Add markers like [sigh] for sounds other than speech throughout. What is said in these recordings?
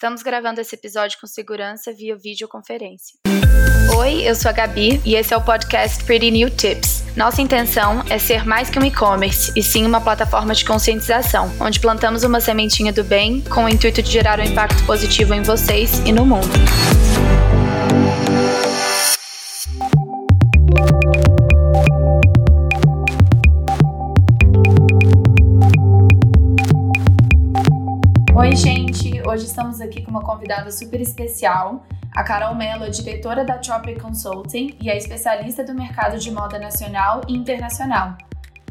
Estamos gravando esse episódio com segurança via videoconferência. Oi, eu sou a Gabi e esse é o podcast Pretty New Tips. Nossa intenção é ser mais que um e-commerce e sim uma plataforma de conscientização, onde plantamos uma sementinha do bem com o intuito de gerar um impacto positivo em vocês e no mundo. Hoje estamos aqui com uma convidada super especial, a Carol Mello, diretora da Tropic Consulting e é especialista do mercado de moda nacional e internacional.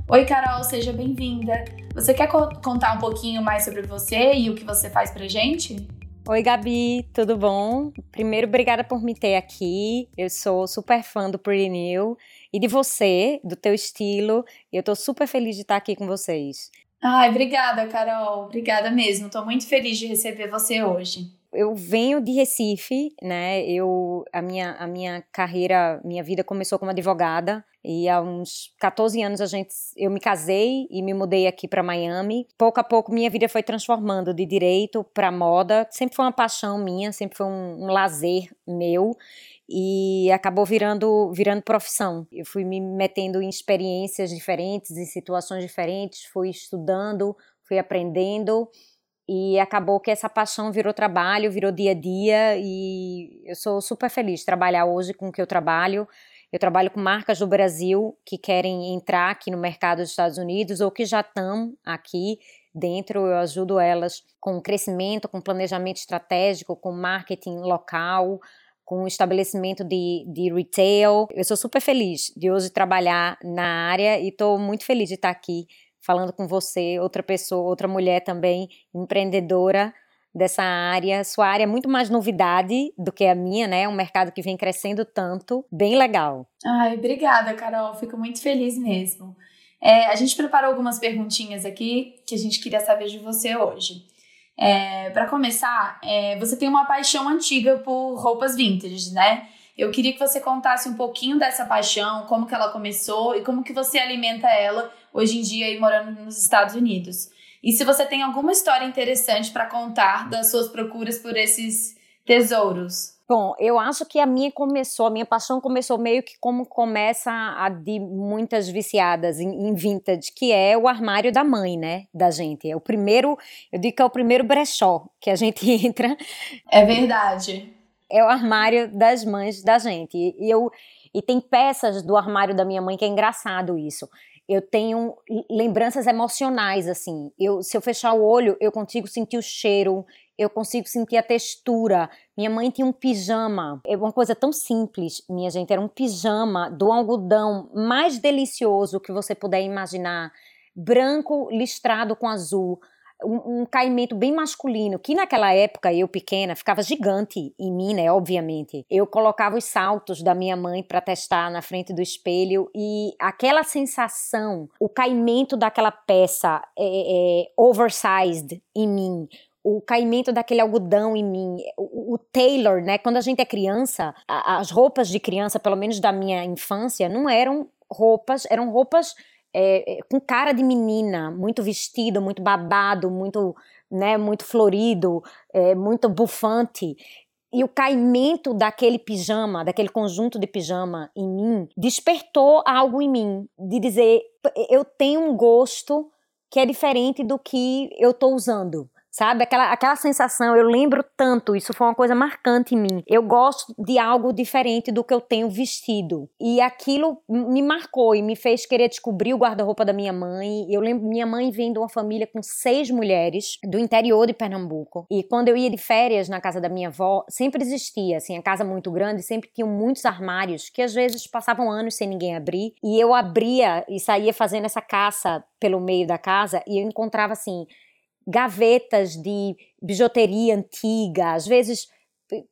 Oi, Carol, seja bem-vinda. Você quer co contar um pouquinho mais sobre você e o que você faz pra gente? Oi, Gabi, tudo bom? Primeiro, obrigada por me ter aqui. Eu sou super fã do Pretty New e de você, do teu estilo, e eu tô super feliz de estar aqui com vocês. Ai, obrigada, Carol. Obrigada mesmo. Estou muito feliz de receber você hoje. Eu venho de Recife, né? Eu a minha a minha carreira, minha vida começou como advogada e há uns 14 anos a gente eu me casei e me mudei aqui para Miami. Pouco a pouco minha vida foi transformando de direito para moda. Sempre foi uma paixão minha, sempre foi um, um lazer meu e acabou virando virando profissão. Eu fui me metendo em experiências diferentes, em situações diferentes, fui estudando, fui aprendendo e acabou que essa paixão virou trabalho, virou dia a dia e eu sou super feliz de trabalhar hoje com o que eu trabalho. Eu trabalho com marcas do Brasil que querem entrar aqui no mercado dos Estados Unidos ou que já estão aqui dentro. Eu ajudo elas com crescimento, com planejamento estratégico, com marketing local, com o estabelecimento de, de retail. Eu sou super feliz de hoje trabalhar na área e estou muito feliz de estar aqui falando com você, outra pessoa, outra mulher também empreendedora dessa área. Sua área é muito mais novidade do que a minha, né? É um mercado que vem crescendo tanto, bem legal. Ai, obrigada, Carol. Fico muito feliz mesmo. É, a gente preparou algumas perguntinhas aqui que a gente queria saber de você hoje. É, para começar, é, você tem uma paixão antiga por roupas vintage, né? Eu queria que você contasse um pouquinho dessa paixão, como que ela começou e como que você alimenta ela hoje em dia aí morando nos Estados Unidos. E se você tem alguma história interessante para contar das suas procuras por esses tesouros. Bom, eu acho que a minha começou, a minha paixão começou meio que como começa a de muitas viciadas em, em vintage, que é o armário da mãe, né, da gente. É o primeiro, eu digo que é o primeiro brechó que a gente [laughs] entra. É verdade. É o armário das mães da gente. E eu e tem peças do armário da minha mãe que é engraçado isso. Eu tenho lembranças emocionais assim. Eu, se eu fechar o olho, eu consigo sentir o cheiro, eu consigo sentir a textura. Minha mãe tinha um pijama, é uma coisa tão simples, minha gente, era um pijama do algodão mais delicioso que você puder imaginar, branco listrado com azul. Um, um, caimento bem masculino, que naquela época, eu pequena, ficava gigante em mim, né? Obviamente. Eu colocava os saltos da minha mãe para testar na frente do espelho e aquela sensação, o caimento daquela peça é, é, oversized em mim, o caimento daquele algodão em mim, o, o tailor, né? Quando a gente é criança, a, as roupas de criança, pelo menos da minha infância, não eram roupas, eram roupas é, é, com cara de menina, muito vestido, muito babado, muito, né, muito florido, é, muito bufante. E o caimento daquele pijama, daquele conjunto de pijama em mim, despertou algo em mim de dizer: eu tenho um gosto que é diferente do que eu estou usando sabe? Aquela, aquela sensação, eu lembro tanto, isso foi uma coisa marcante em mim. Eu gosto de algo diferente do que eu tenho vestido. E aquilo me marcou e me fez querer descobrir o guarda-roupa da minha mãe. Eu lembro, minha mãe vem de uma família com seis mulheres do interior de Pernambuco. E quando eu ia de férias na casa da minha avó, sempre existia, assim, a casa muito grande, sempre tinham muitos armários que às vezes passavam anos sem ninguém abrir. E eu abria e saía fazendo essa caça pelo meio da casa e eu encontrava assim gavetas de bijuteria antiga, às vezes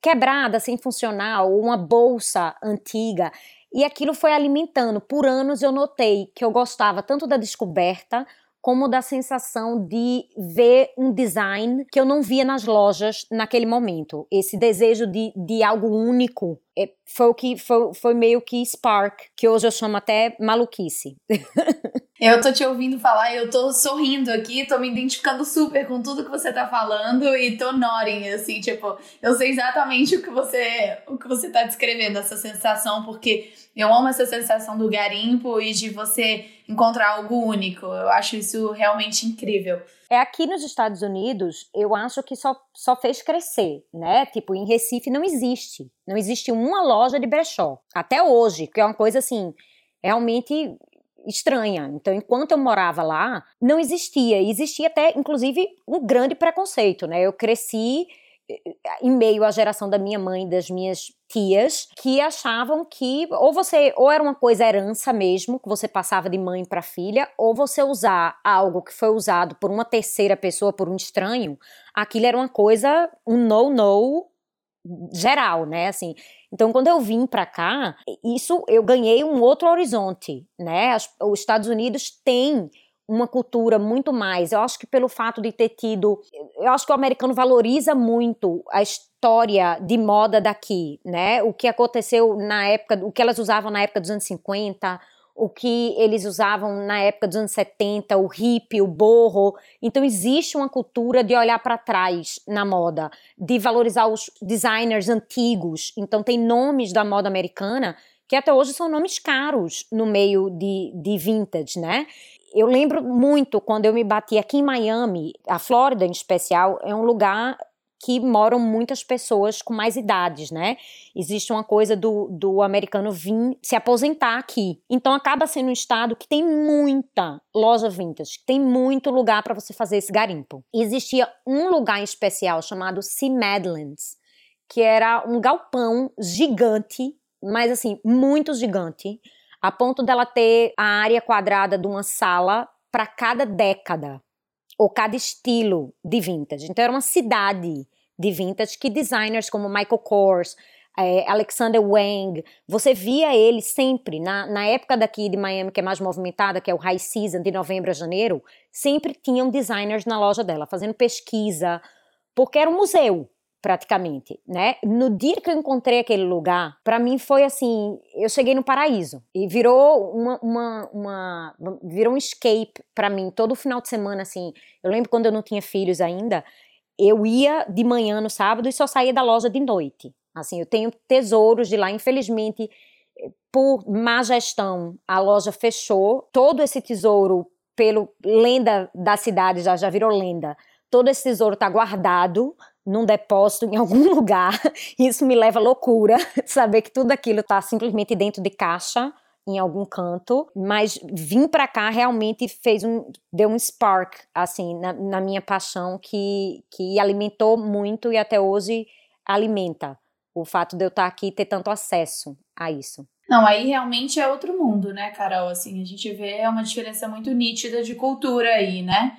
quebrada, sem funcionar, ou uma bolsa antiga. E aquilo foi alimentando. Por anos eu notei que eu gostava tanto da descoberta como da sensação de ver um design que eu não via nas lojas naquele momento. Esse desejo de, de algo único é, foi o que foi, foi meio que spark, que hoje eu chamo até maluquice. [laughs] Eu tô te ouvindo falar e eu tô sorrindo aqui, tô me identificando super com tudo que você tá falando e tô nodding, assim, tipo, eu sei exatamente o que você, o que você tá descrevendo, essa sensação, porque eu amo essa sensação do garimpo e de você encontrar algo único. Eu acho isso realmente incrível. É aqui nos Estados Unidos, eu acho que só, só fez crescer, né? Tipo, em Recife não existe. Não existe uma loja de brechó. Até hoje, que é uma coisa assim, realmente estranha. Então, enquanto eu morava lá, não existia. Existia até, inclusive, um grande preconceito, né? Eu cresci eh, em meio à geração da minha mãe, das minhas tias, que achavam que ou você ou era uma coisa herança mesmo, que você passava de mãe para filha, ou você usar algo que foi usado por uma terceira pessoa, por um estranho, aquilo era uma coisa um no no geral, né? Assim, então, quando eu vim para cá, isso eu ganhei um outro horizonte, né? Os Estados Unidos têm uma cultura muito mais. Eu acho que pelo fato de ter tido, eu acho que o americano valoriza muito a história de moda daqui, né? O que aconteceu na época, o que elas usavam na época dos anos 50, o que eles usavam na época dos anos 70, o hip, o borro. Então existe uma cultura de olhar para trás na moda, de valorizar os designers antigos. Então tem nomes da moda americana que até hoje são nomes caros no meio de, de vintage, né? Eu lembro muito quando eu me bati aqui em Miami, a Flórida em especial, é um lugar que moram muitas pessoas com mais idades, né? Existe uma coisa do, do americano vir se aposentar aqui. Então acaba sendo um estado que tem muita loja vintage, tem muito lugar para você fazer esse garimpo. Existia um lugar especial chamado Sea Madlands, que era um galpão gigante, mas assim, muito gigante, a ponto dela ter a área quadrada de uma sala para cada década ou cada estilo de vintage. Então era uma cidade de vintage que designers como Michael Kors, é, Alexander Wang, você via ele sempre, na, na época daqui de Miami, que é mais movimentada, que é o high season, de novembro a janeiro, sempre tinham designers na loja dela, fazendo pesquisa, porque era um museu, praticamente, né? No dia que eu encontrei aquele lugar, para mim foi assim, eu cheguei no paraíso e virou uma, uma, uma virou um escape para mim todo final de semana assim. Eu lembro quando eu não tinha filhos ainda, eu ia de manhã no sábado e só saía da loja de noite. Assim, eu tenho tesouros de lá, infelizmente, por má gestão, a loja fechou. Todo esse tesouro, pelo lenda da cidade, já, já virou lenda. Todo esse tesouro está guardado num depósito em algum [laughs] lugar. Isso me leva à loucura, [laughs] saber que tudo aquilo está simplesmente dentro de caixa em algum canto, mas vim para cá realmente fez um deu um spark assim na, na, minha paixão que que alimentou muito e até hoje alimenta o fato de eu estar tá aqui e ter tanto acesso a isso. Não, aí realmente é outro mundo, né, Carol? Assim, a gente vê uma diferença muito nítida de cultura aí, né?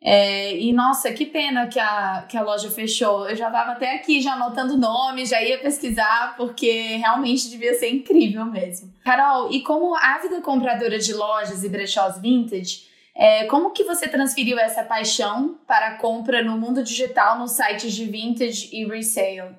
É, e nossa, que pena que a, que a loja fechou. Eu já estava até aqui já anotando nome, já ia pesquisar, porque realmente devia ser incrível mesmo. Carol, e como ávida compradora de lojas e brechós vintage, é, como que você transferiu essa paixão para a compra no mundo digital nos sites de vintage e resale?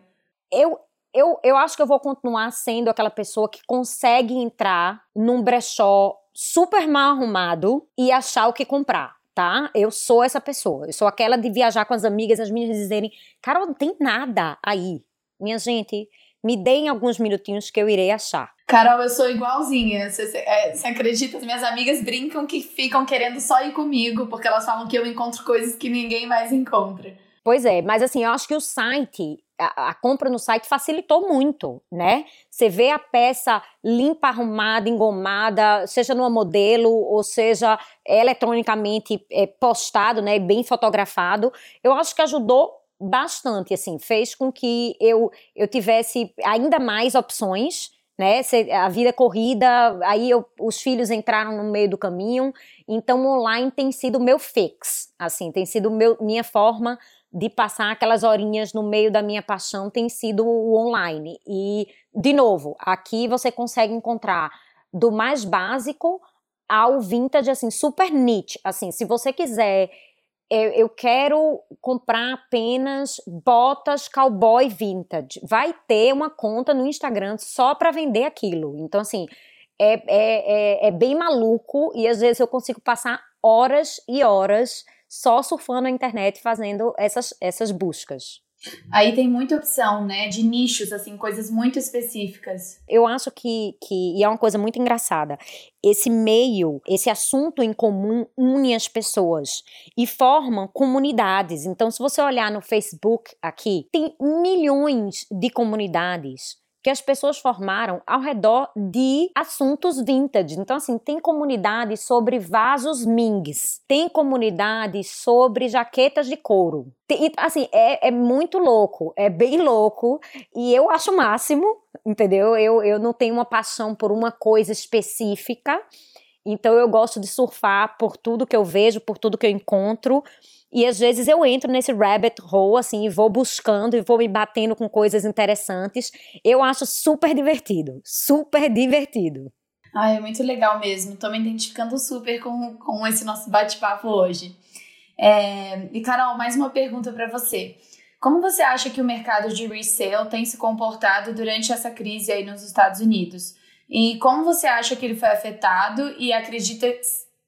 Eu, eu, eu acho que eu vou continuar sendo aquela pessoa que consegue entrar num brechó super mal arrumado e achar o que comprar tá? Eu sou essa pessoa. Eu sou aquela de viajar com as amigas, as minhas dizerem, Carol, não tem nada aí. Minha gente, me deem alguns minutinhos que eu irei achar. Carol, eu sou igualzinha. Você, é, acredita? As minhas amigas brincam que ficam querendo só ir comigo, porque elas falam que eu encontro coisas que ninguém mais encontra. Pois é, mas assim, eu acho que o site, a, compra no site facilitou muito, né? Você vê a peça limpa, arrumada, engomada, seja no modelo ou seja eletronicamente é, postado, né, bem fotografado. Eu acho que ajudou bastante, assim, fez com que eu, eu tivesse ainda mais opções, né? A vida corrida, aí eu, os filhos entraram no meio do caminho, então online tem sido meu fix, assim, tem sido meu, minha forma de passar aquelas horinhas no meio da minha paixão tem sido o online. E, de novo, aqui você consegue encontrar do mais básico ao vintage, assim, super niche. Assim, se você quiser, eu, eu quero comprar apenas botas cowboy vintage, vai ter uma conta no Instagram só para vender aquilo. Então, assim, é, é, é, é bem maluco e às vezes eu consigo passar horas e horas só surfando na internet fazendo essas, essas buscas. Aí tem muita opção, né, de nichos, assim, coisas muito específicas. Eu acho que, que e é uma coisa muito engraçada, esse meio, esse assunto em comum une as pessoas e forma comunidades. Então, se você olhar no Facebook aqui, tem milhões de comunidades que as pessoas formaram ao redor de assuntos vintage. Então, assim, tem comunidade sobre vasos Mings, tem comunidade sobre jaquetas de couro. Tem, assim, é, é muito louco, é bem louco, e eu acho o máximo, entendeu? Eu, eu não tenho uma paixão por uma coisa específica, então eu gosto de surfar por tudo que eu vejo, por tudo que eu encontro. E às vezes eu entro nesse rabbit hole, assim, e vou buscando e vou me batendo com coisas interessantes. Eu acho super divertido. Super divertido. Ah, é muito legal mesmo. Tô me identificando super com, com esse nosso bate-papo hoje. É... E, Carol, mais uma pergunta para você. Como você acha que o mercado de resale tem se comportado durante essa crise aí nos Estados Unidos? E como você acha que ele foi afetado e acredita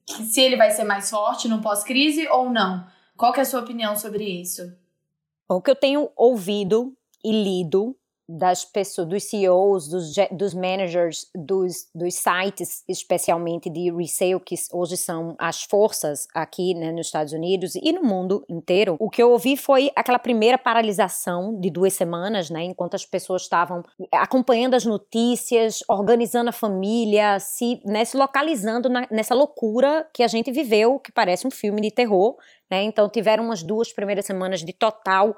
que se ele vai ser mais forte no pós-crise ou não? Qual é a sua opinião sobre isso? O que eu tenho ouvido e lido das pessoas, dos CEOs, dos, dos managers, dos, dos sites, especialmente de resale, que hoje são as forças aqui né, nos Estados Unidos e no mundo inteiro. O que eu ouvi foi aquela primeira paralisação de duas semanas, né, enquanto as pessoas estavam acompanhando as notícias, organizando a família, se, né, se localizando na, nessa loucura que a gente viveu, que parece um filme de terror. Né? Então tiveram umas duas primeiras semanas de total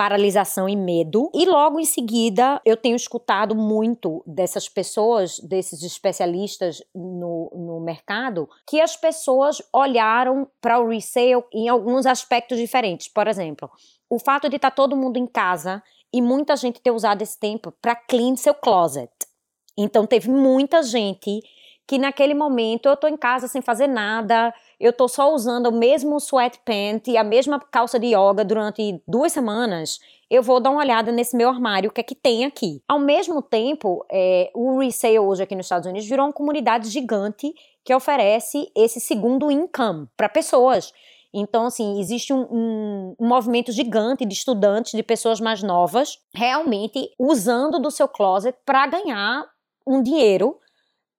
paralisação e medo. E logo em seguida, eu tenho escutado muito dessas pessoas, desses especialistas no, no mercado, que as pessoas olharam para o resale em alguns aspectos diferentes. Por exemplo, o fato de estar tá todo mundo em casa e muita gente ter usado esse tempo para clean seu closet. Então teve muita gente que naquele momento eu tô em casa sem fazer nada, eu tô só usando o mesmo sweatpant e a mesma calça de yoga durante duas semanas, eu vou dar uma olhada nesse meu armário, o que é que tem aqui. Ao mesmo tempo, é, o resale hoje aqui nos Estados Unidos virou uma comunidade gigante que oferece esse segundo income para pessoas. Então, assim, existe um, um, um, movimento gigante de estudantes, de pessoas mais novas, realmente usando do seu closet para ganhar um dinheiro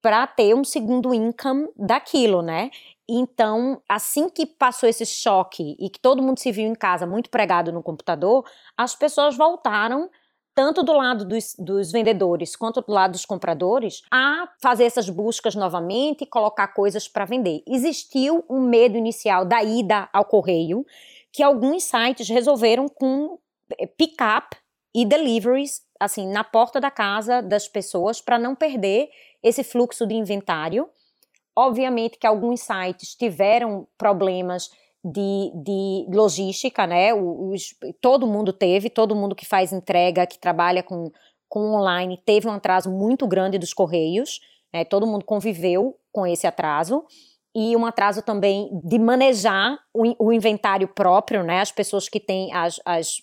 para ter um segundo income daquilo, né? Então, assim que passou esse choque e que todo mundo se viu em casa muito pregado no computador, as pessoas voltaram tanto do lado dos, dos, vendedores quanto do lado dos compradores, a fazer essas buscas novamente e colocar coisas para vender. Existiu um medo inicial da ida ao correio, que alguns sites resolveram com eh, pick-up e deliveries, assim, na porta da casa das pessoas, para não perder esse fluxo de inventário. Obviamente que alguns sites tiveram problemas de, de logística, né? Os, todo mundo teve, todo mundo que faz entrega, que trabalha com, com online, teve um atraso muito grande dos correios, né? todo mundo conviveu com esse atraso. E um atraso também de manejar o, o inventário próprio, né? As pessoas que têm as, as,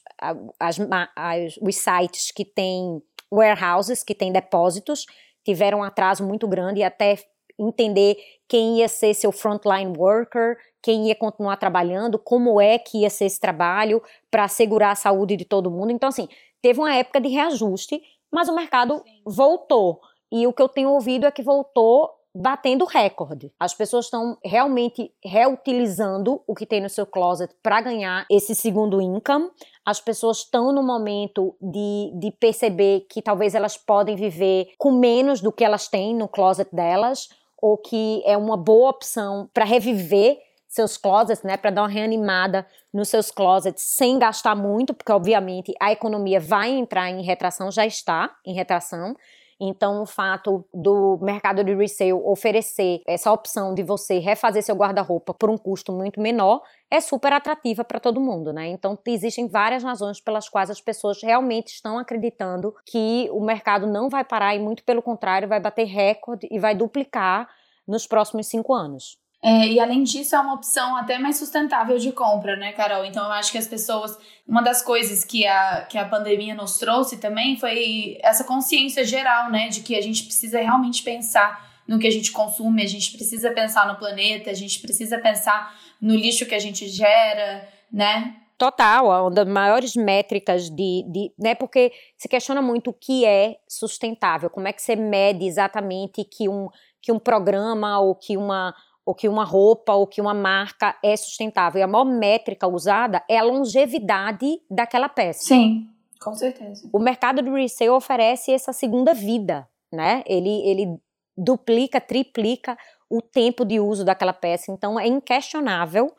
as, as, os sites que têm warehouses, que têm depósitos, tiveram um atraso muito grande e até entender quem ia ser seu frontline worker, quem ia continuar trabalhando, como é que ia ser esse trabalho para assegurar a saúde de todo mundo. Então, assim, teve uma época de reajuste, mas o mercado Sim. voltou. E o que eu tenho ouvido é que voltou batendo recorde. As pessoas estão realmente reutilizando o que tem no seu closet para ganhar esse segundo income. As pessoas estão no momento de, de perceber que talvez elas podem viver com menos do que elas têm no closet delas, ou que é uma boa opção para reviver seus closets, né, para dar uma reanimada nos seus closets sem gastar muito, porque obviamente a economia vai entrar em retração, já está em retração. Então, o fato do mercado de resale oferecer essa opção de você refazer seu guarda-roupa por um custo muito menor é super atrativa para todo mundo, né? Então, existem várias razões pelas quais as pessoas realmente estão acreditando que o mercado não vai parar e, muito pelo contrário, vai bater recorde e vai duplicar nos próximos cinco anos. É, e além disso, é uma opção até mais sustentável de compra, né, Carol? Então eu acho que as pessoas. Uma das coisas que a, que a pandemia nos trouxe também foi essa consciência geral, né, de que a gente precisa realmente pensar no que a gente consome, a gente precisa pensar no planeta, a gente precisa pensar no lixo que a gente gera, né? Total, uma das maiores métricas de, de, né, porque se questiona muito o que é sustentável, como é que você mede exatamente que um, que um programa ou que uma, ou que uma roupa ou que uma marca é sustentável. E a maior métrica usada é a longevidade daquela peça. Sim, com certeza. O mercado do resale oferece essa segunda vida, né? Ele, ele duplica, triplica o tempo de uso daquela peça. Então é inquestionável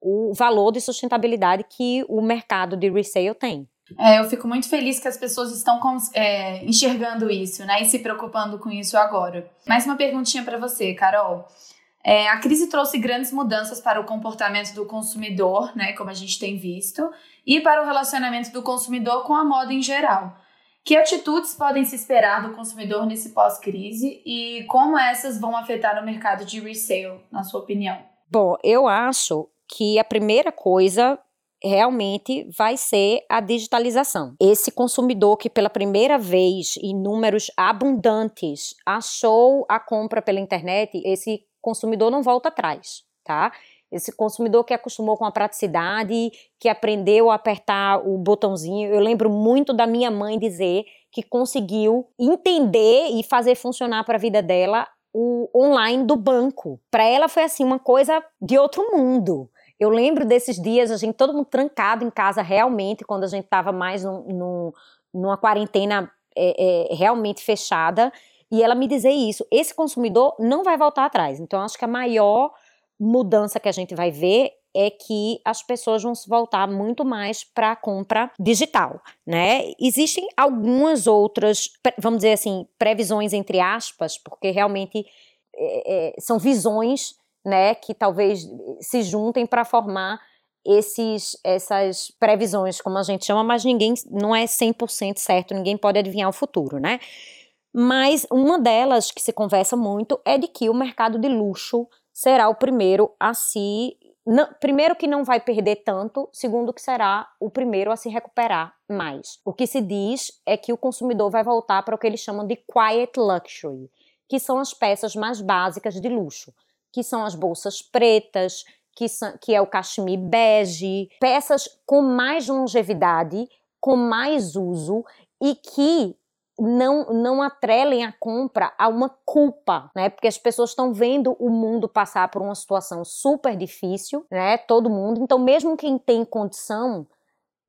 o valor de sustentabilidade que o mercado de resale tem. É, eu fico muito feliz que as pessoas estão é, enxergando isso, né, e se preocupando com isso agora. Mais uma perguntinha para você, Carol. É, a crise trouxe grandes mudanças para o comportamento do consumidor, né, como a gente tem visto, e para o relacionamento do consumidor com a moda em geral. Que atitudes podem se esperar do consumidor nesse pós-crise e como essas vão afetar o mercado de resale, na sua opinião? Bom, eu acho que a primeira coisa realmente vai ser a digitalização. Esse consumidor que pela primeira vez em números abundantes achou a compra pela internet, esse consumidor não volta atrás, tá? Esse consumidor que acostumou com a praticidade, que aprendeu a apertar o botãozinho. Eu lembro muito da minha mãe dizer que conseguiu entender e fazer funcionar para a vida dela o online do banco. Para ela foi assim uma coisa de outro mundo. Eu lembro desses dias, a gente todo mundo trancado em casa realmente, quando a gente estava mais num, num, numa quarentena é, é, realmente fechada, e ela me dizer isso. Esse consumidor não vai voltar atrás. Então, acho que a maior mudança que a gente vai ver é que as pessoas vão se voltar muito mais para a compra digital, né? Existem algumas outras, vamos dizer assim, previsões entre aspas, porque realmente é, é, são visões né, que talvez se juntem para formar esses, essas previsões, como a gente chama, mas ninguém não é 100% certo, ninguém pode adivinhar o futuro, né? Mas uma delas que se conversa muito é de que o mercado de luxo será o primeiro a se. Não, primeiro, que não vai perder tanto, segundo, que será o primeiro a se recuperar mais. O que se diz é que o consumidor vai voltar para o que eles chamam de quiet luxury, que são as peças mais básicas de luxo que são as bolsas pretas, que, são, que é o cachemir bege, peças com mais longevidade, com mais uso e que não, não atrelem a compra a uma culpa, né? Porque as pessoas estão vendo o mundo passar por uma situação super difícil, né? Todo mundo. Então, mesmo quem tem condição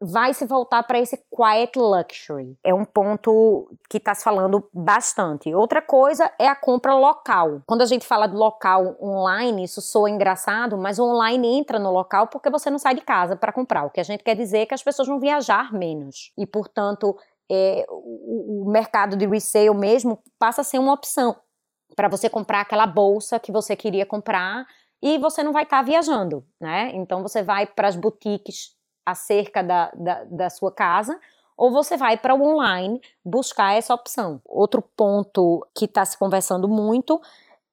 vai se voltar para esse quiet luxury. É um ponto que está se falando bastante. Outra coisa é a compra local. Quando a gente fala de local online, isso soa engraçado, mas o online entra no local porque você não sai de casa para comprar. O que a gente quer dizer é que as pessoas vão viajar menos e, portanto, é, o, o mercado de resale mesmo passa a ser uma opção para você comprar aquela bolsa que você queria comprar e você não vai estar tá viajando, né? Então você vai para as boutiques acerca da, da, da sua casa, ou você vai para o online buscar essa opção. Outro ponto que está se conversando muito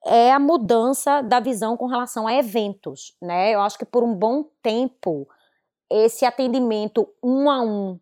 é a mudança da visão com relação a eventos, né? Eu acho que por um bom tempo esse atendimento um a um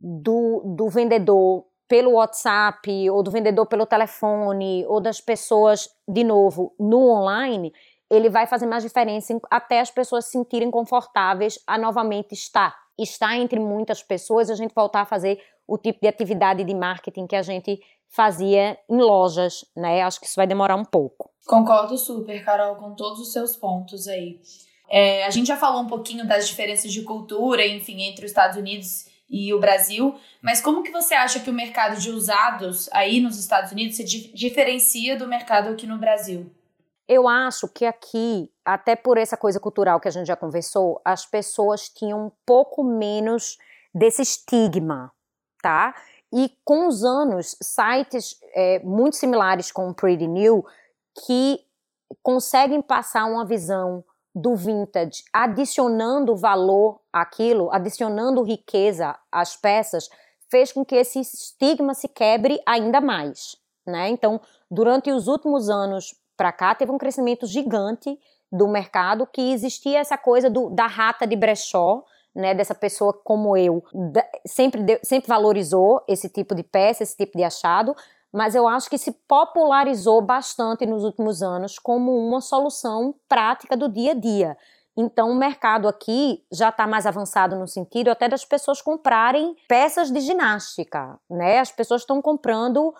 do, do vendedor pelo WhatsApp ou do vendedor pelo telefone ou das pessoas de novo no online ele vai fazer mais diferença até as pessoas se sentirem confortáveis a novamente estar. Estar entre muitas pessoas, a gente voltar a fazer o tipo de atividade de marketing que a gente fazia em lojas, né? Acho que isso vai demorar um pouco. Concordo super, Carol, com todos os seus pontos aí. É, a gente já falou um pouquinho das diferenças de cultura, enfim, entre os Estados Unidos e o Brasil, mas como que você acha que o mercado de usados aí nos Estados Unidos se diferencia do mercado aqui no Brasil? Eu acho que aqui, até por essa coisa cultural que a gente já conversou, as pessoas tinham um pouco menos desse estigma, tá? E com os anos, sites é, muito similares com o Pretty New que conseguem passar uma visão do vintage, adicionando valor àquilo, adicionando riqueza às peças, fez com que esse estigma se quebre ainda mais, né? Então, durante os últimos anos, para cá, teve um crescimento gigante do mercado que existia essa coisa do, da rata de brechó, né, dessa pessoa como eu, sempre, sempre valorizou esse tipo de peça, esse tipo de achado, mas eu acho que se popularizou bastante nos últimos anos como uma solução prática do dia a dia. Então, o mercado aqui já está mais avançado no sentido até das pessoas comprarem peças de ginástica, né? As pessoas estão comprando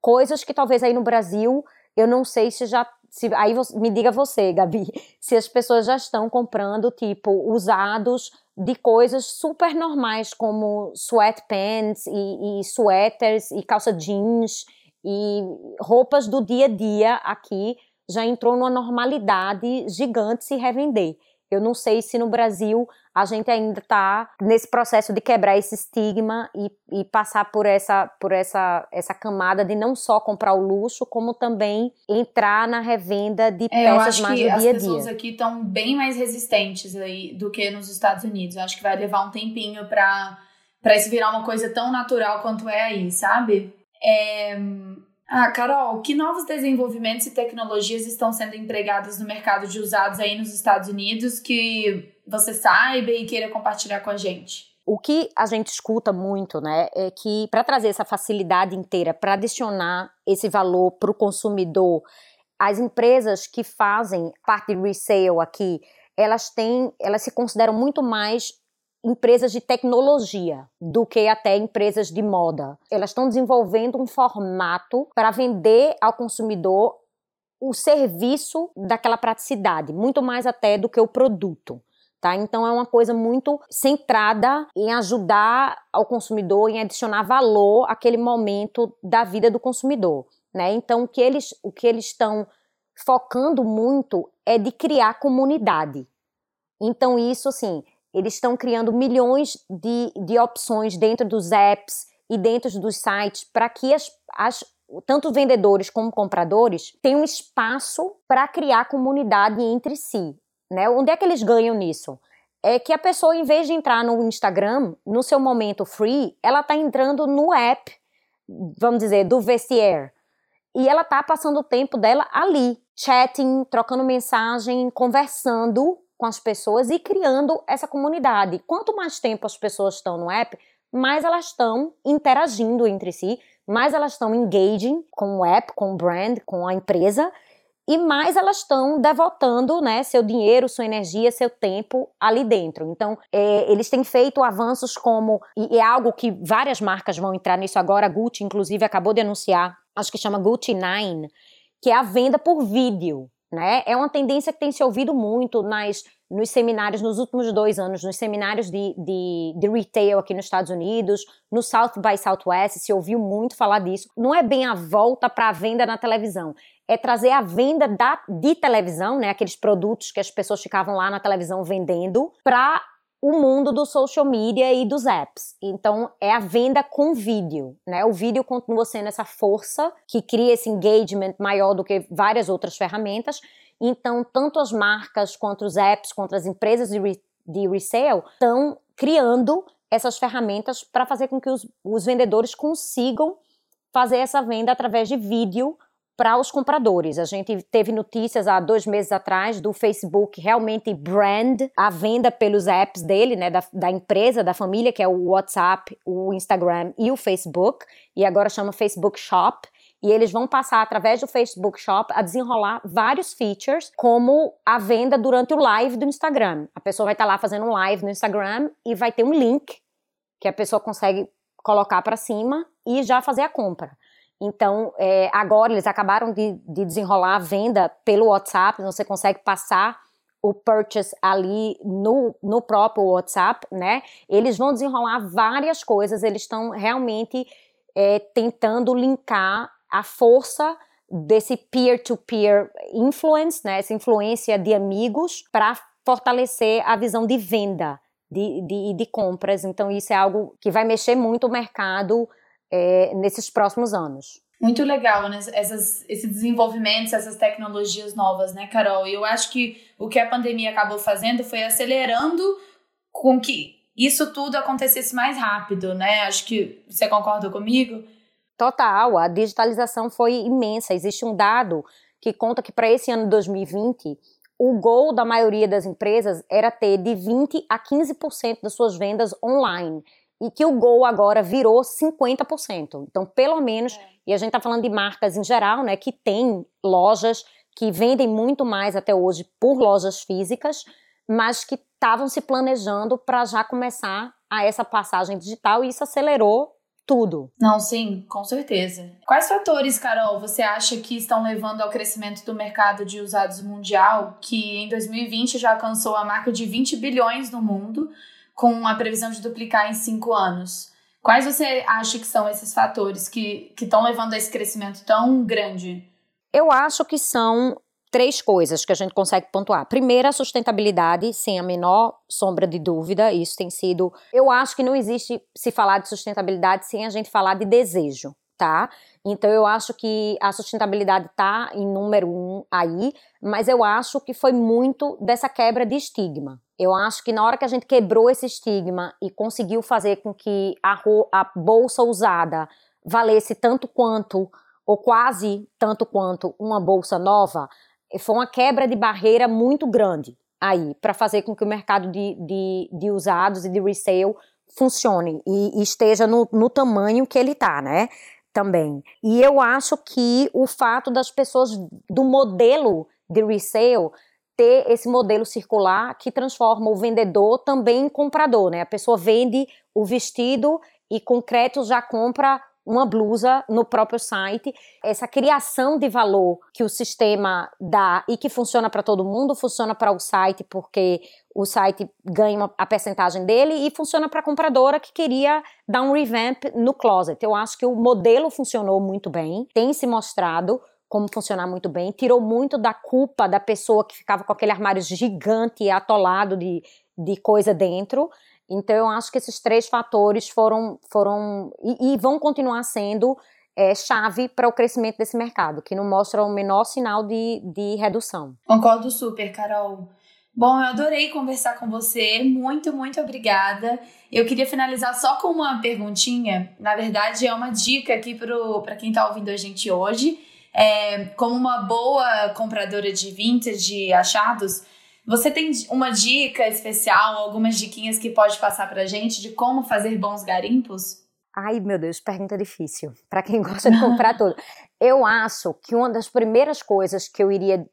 coisas que talvez aí no Brasil eu não sei se já se, aí você, me diga você, Gabi, [laughs] se as pessoas já estão comprando, tipo, usados de coisas super normais, como sweatpants e, e sweaters e calça jeans e roupas do dia a dia aqui já entrou numa normalidade gigante se revender. Eu não sei se no Brasil a gente ainda está nesse processo de quebrar esse estigma e, e, passar por essa por essa essa camada de não só comprar o luxo, como também entrar na revenda de é, peças mais do dia a dia. As pessoas aqui estão bem mais resistentes aí do que nos Estados Unidos. Eu acho que vai levar um tempinho para para isso virar uma coisa tão natural quanto é aí, sabe? É, ah, Carol, que novos desenvolvimentos e tecnologias estão sendo empregados no mercado de usados aí nos Estados Unidos que você saiba e queira compartilhar com a gente? O que a gente escuta muito, né, é que para trazer essa facilidade inteira, para adicionar esse valor para o consumidor, as empresas que fazem parte de resale aqui, elas têm, elas se consideram muito mais empresas de tecnologia do que até empresas de moda. Elas estão desenvolvendo um formato para vender ao consumidor o serviço daquela praticidade, muito mais até do que o produto. Tá? Então é uma coisa muito centrada em ajudar ao consumidor, em adicionar valor àquele momento da vida do consumidor. Né? Então o que eles o que eles estão focando muito é de criar comunidade. Então isso assim eles estão criando milhões de, de opções dentro dos apps e dentro dos sites para que as, as, tanto vendedores como compradores tenham espaço para criar comunidade entre si. Né? Onde é que eles ganham nisso? É que a pessoa, em vez de entrar no Instagram, no seu momento free, ela está entrando no app, vamos dizer, do Vestiaire. E ela está passando o tempo dela ali, chatting, trocando mensagem, conversando com as pessoas e criando essa comunidade. Quanto mais tempo as pessoas estão no app, mais elas estão interagindo entre si, mais elas estão engaging com o app, com o brand, com a empresa, e mais elas estão devotando né, seu dinheiro, sua energia, seu tempo ali dentro. Então, é, eles têm feito avanços como, e é algo que várias marcas vão entrar nisso agora, a Gucci, inclusive, acabou de anunciar, acho que chama Gucci Nine, que é a venda por vídeo. Né? É uma tendência que tem se ouvido muito nas, nos seminários, nos últimos dois anos, nos seminários de, de, de, retail aqui nos Estados Unidos, no South by Southwest, se ouviu muito falar disso. Não é bem a volta para a venda na televisão, é trazer a venda da, de televisão, né, aqueles produtos que as pessoas ficavam lá na televisão vendendo, para o mundo do social media e dos apps. Então, é a venda com vídeo, né? O vídeo continua sendo essa força que cria esse engagement maior do que várias outras ferramentas. Então, tanto as marcas quanto os apps, quanto as empresas de, re de resale estão criando essas ferramentas para fazer com que os, os vendedores consigam fazer essa venda através de vídeo para os compradores. A gente teve notícias há dois meses atrás do Facebook realmente brand a venda pelos apps dele, né, da, da empresa, da família, que é o WhatsApp, o Instagram e o Facebook, e agora chama Facebook Shop. E eles vão passar através do Facebook Shop a desenrolar vários features, como a venda durante o live do Instagram. A pessoa vai estar tá lá fazendo um live no Instagram e vai ter um link que a pessoa consegue colocar para cima e já fazer a compra. Então, é, agora eles acabaram de, de desenrolar a venda pelo WhatsApp, você consegue passar o purchase ali no, no próprio WhatsApp, né? Eles vão desenrolar várias coisas, eles estão realmente é, tentando linkar a força desse peer-to-peer -peer influence, né? Essa influência de amigos para fortalecer a visão de venda, de, de, de compras. Então, isso é algo que vai mexer muito o mercado é, nesses próximos anos. Muito legal, né? Essas, esses desenvolvimentos, essas tecnologias novas, né, Carol? E eu acho que o que a pandemia acabou fazendo foi acelerando com que isso tudo acontecesse mais rápido, né? Acho que você concorda comigo? Total, a digitalização foi imensa. Existe um dado que conta que para esse ano de 2020, o gol da maioria das empresas era ter de 20 a 15% das suas vendas online. e que o Gol agora virou 50%. Então, pelo menos, é. e a gente está falando de marcas em geral, né, que tem lojas que vendem muito mais até hoje por lojas físicas, mas que estavam se planejando para já começar a essa passagem digital e isso acelerou tudo. Não, sim, com certeza. Quais fatores, Carol, você acha que estão levando ao crescimento do mercado de usados mundial, que em 2020 já alcançou a marca de 20 bilhões no mundo, com a previsão de duplicar em cinco anos? Quais você acha que são esses fatores que estão levando a esse crescimento tão grande? Eu acho que são três coisas que a gente consegue pontuar. Primeiro, a sustentabilidade, sem a menor sombra de dúvida. Isso tem sido. Eu acho que não existe se falar de sustentabilidade sem a gente falar de desejo, tá? Então eu acho que a sustentabilidade está em número um aí, mas eu acho que foi muito dessa quebra de estigma. Eu acho que na hora que a gente quebrou esse estigma e conseguiu fazer com que a, a bolsa usada valesse tanto quanto ou quase tanto quanto uma bolsa nova, foi uma quebra de barreira muito grande aí para fazer com que o mercado de, de, de, usados e de resale funcione e, e esteja no, no tamanho que ele está, né? Também. E eu acho que o fato das pessoas do modelo de resale ter esse modelo circular que transforma o vendedor também em comprador, né? A pessoa vende o vestido e concreto já compra uma blusa no próprio site. Essa criação de valor que o sistema dá e que funciona para todo mundo, funciona para o site porque o site ganha a percentagem dele e funciona para a compradora que queria dar um revamp no closet. Eu acho que o modelo funcionou muito bem, tem se mostrado como funcionar muito bem, tirou muito da culpa da pessoa que ficava com aquele armário gigante atolado de, de coisa dentro então, eu acho que esses três fatores foram, foram e, e vão continuar sendo é, chave para o crescimento desse mercado, que não mostra o menor sinal de, de redução. Concordo super, Carol. Bom, eu adorei conversar com você. Muito, muito obrigada. Eu queria finalizar só com uma perguntinha. Na verdade, é uma dica aqui para quem está ouvindo a gente hoje. É, como uma boa compradora de vintage, achados, você tem uma dica especial, algumas diquinhas que pode passar pra gente de como fazer bons garimpos? Ai, meu Deus, pergunta difícil. Para quem gosta de comprar [laughs] tudo. Eu acho que uma das primeiras coisas que eu iria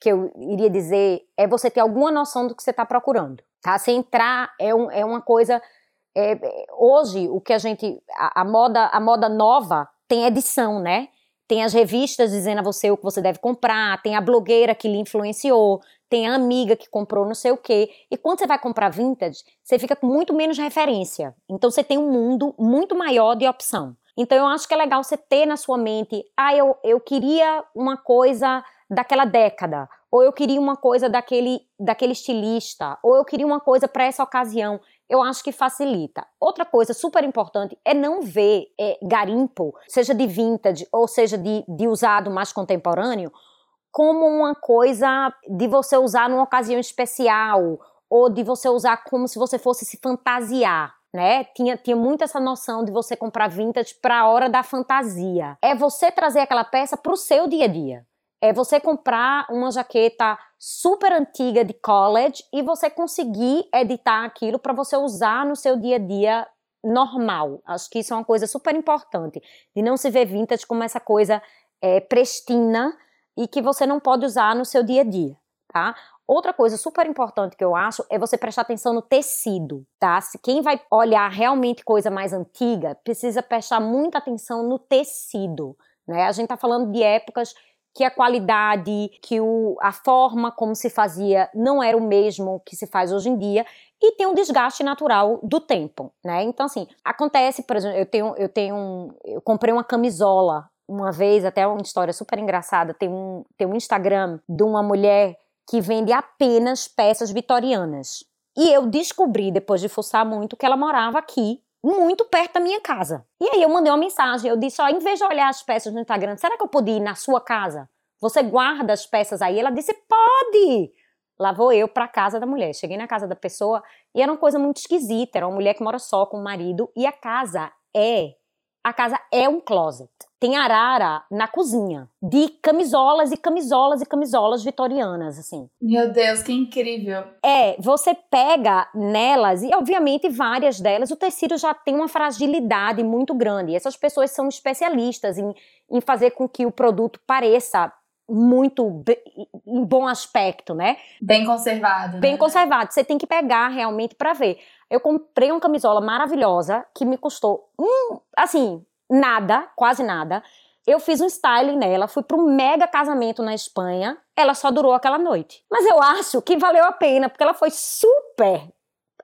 que eu iria dizer é você ter alguma noção do que você está procurando, tá? Se entrar é, um, é uma coisa é, hoje o que a gente a, a moda a moda nova tem edição, né? Tem as revistas dizendo a você o que você deve comprar, tem a blogueira que lhe influenciou, tem a amiga que comprou não sei o quê. E quando você vai comprar vintage, você fica com muito menos referência. Então você tem um mundo muito maior de opção. Então eu acho que é legal você ter na sua mente, ah, eu, eu queria uma coisa daquela década, ou eu queria uma coisa daquele, daquele estilista, ou eu queria uma coisa para essa ocasião. Eu acho que facilita. Outra coisa super importante é não ver é, garimpo, seja de vintage ou seja de, de usado mais contemporâneo, como uma coisa de você usar numa ocasião especial ou de você usar como se você fosse se fantasiar. Né? Tinha, tinha muito essa noção de você comprar vintage para a hora da fantasia. É você trazer aquela peça para o seu dia a dia. É você comprar uma jaqueta super antiga de college e você conseguir editar aquilo para você usar no seu dia a dia normal. Acho que isso é uma coisa super importante. De não se ver vintage como essa coisa é, prestina e que você não pode usar no seu dia a dia, tá? Outra coisa super importante que eu acho é você prestar atenção no tecido, tá? Se quem vai olhar realmente coisa mais antiga, precisa prestar muita atenção no tecido, né? A gente tá falando de épocas que a qualidade, que o, a forma como se fazia não era o mesmo que se faz hoje em dia e tem um desgaste natural do tempo, né? Então assim, acontece, por exemplo, eu tenho eu tenho eu comprei uma camisola uma vez, até uma história super engraçada, tem um, tem um Instagram de uma mulher que vende apenas peças vitorianas. E eu descobri, depois de fuçar muito, que ela morava aqui, muito perto da minha casa. E aí eu mandei uma mensagem, eu disse, ó, em vez de olhar as peças no Instagram, será que eu podia ir na sua casa? Você guarda as peças aí? Ela disse, pode! Lá vou eu pra casa da mulher. Cheguei na casa da pessoa e era uma coisa muito esquisita. Era uma mulher que mora só com o marido e a casa é a casa é um closet. Tem arara na cozinha, de camisolas e camisolas e camisolas vitorianas, assim. Meu Deus, que incrível! É, você pega nelas, e obviamente várias delas, o tecido já tem uma fragilidade muito grande. Essas pessoas são especialistas em, em fazer com que o produto pareça muito em bom aspecto, né? Bem conservado. Bem né? conservado. Você tem que pegar realmente para ver. Eu comprei uma camisola maravilhosa que me custou um, assim, nada, quase nada. Eu fiz um styling nela, fui para um mega casamento na Espanha. Ela só durou aquela noite. Mas eu acho que valeu a pena, porque ela foi super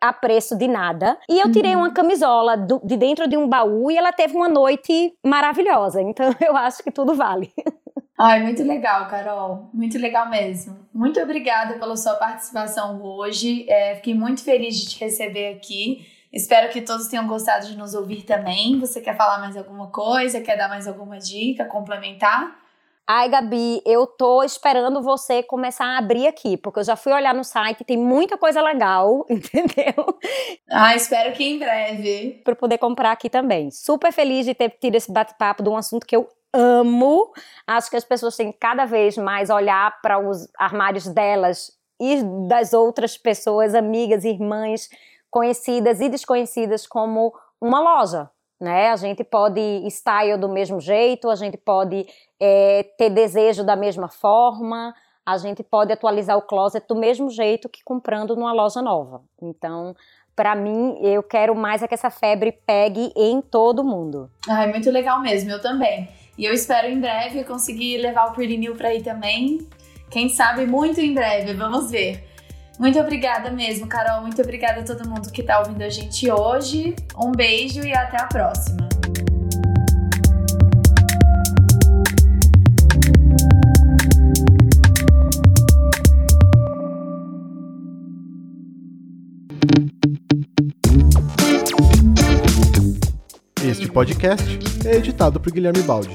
a preço de nada. E eu tirei uhum. uma camisola do, de dentro de um baú e ela teve uma noite maravilhosa. Então [laughs] eu acho que tudo vale. Ai, muito legal, Carol. Muito legal mesmo. Muito obrigada pela sua participação hoje. É, fiquei muito feliz de te receber aqui. Espero que todos tenham gostado de nos ouvir também. Você quer falar mais alguma coisa? Quer dar mais alguma dica, complementar? Ai, Gabi, eu tô esperando você começar a abrir aqui, porque eu já fui olhar no site, tem muita coisa legal, [laughs] entendeu? Ah, espero que em breve. Para poder comprar aqui também. Super feliz de ter tido esse bate-papo de um assunto que eu amo. Acho que as pessoas têm cada vez mais olhar para os armários delas e das outras pessoas, amigas, irmãs, conhecidas e desconhecidas como uma loja, né? A gente pode style do mesmo jeito, a gente pode é, ter desejo da mesma forma, a gente pode atualizar o closet do mesmo jeito que comprando numa loja nova. Então, para mim, eu quero mais é que essa febre pegue em todo mundo. Ai, muito legal mesmo, eu também. E eu espero em breve conseguir levar o New para aí também. Quem sabe muito em breve, vamos ver. Muito obrigada mesmo, Carol. Muito obrigada a todo mundo que está ouvindo a gente hoje. Um beijo e até a próxima. Este podcast é editado por Guilherme Baldi.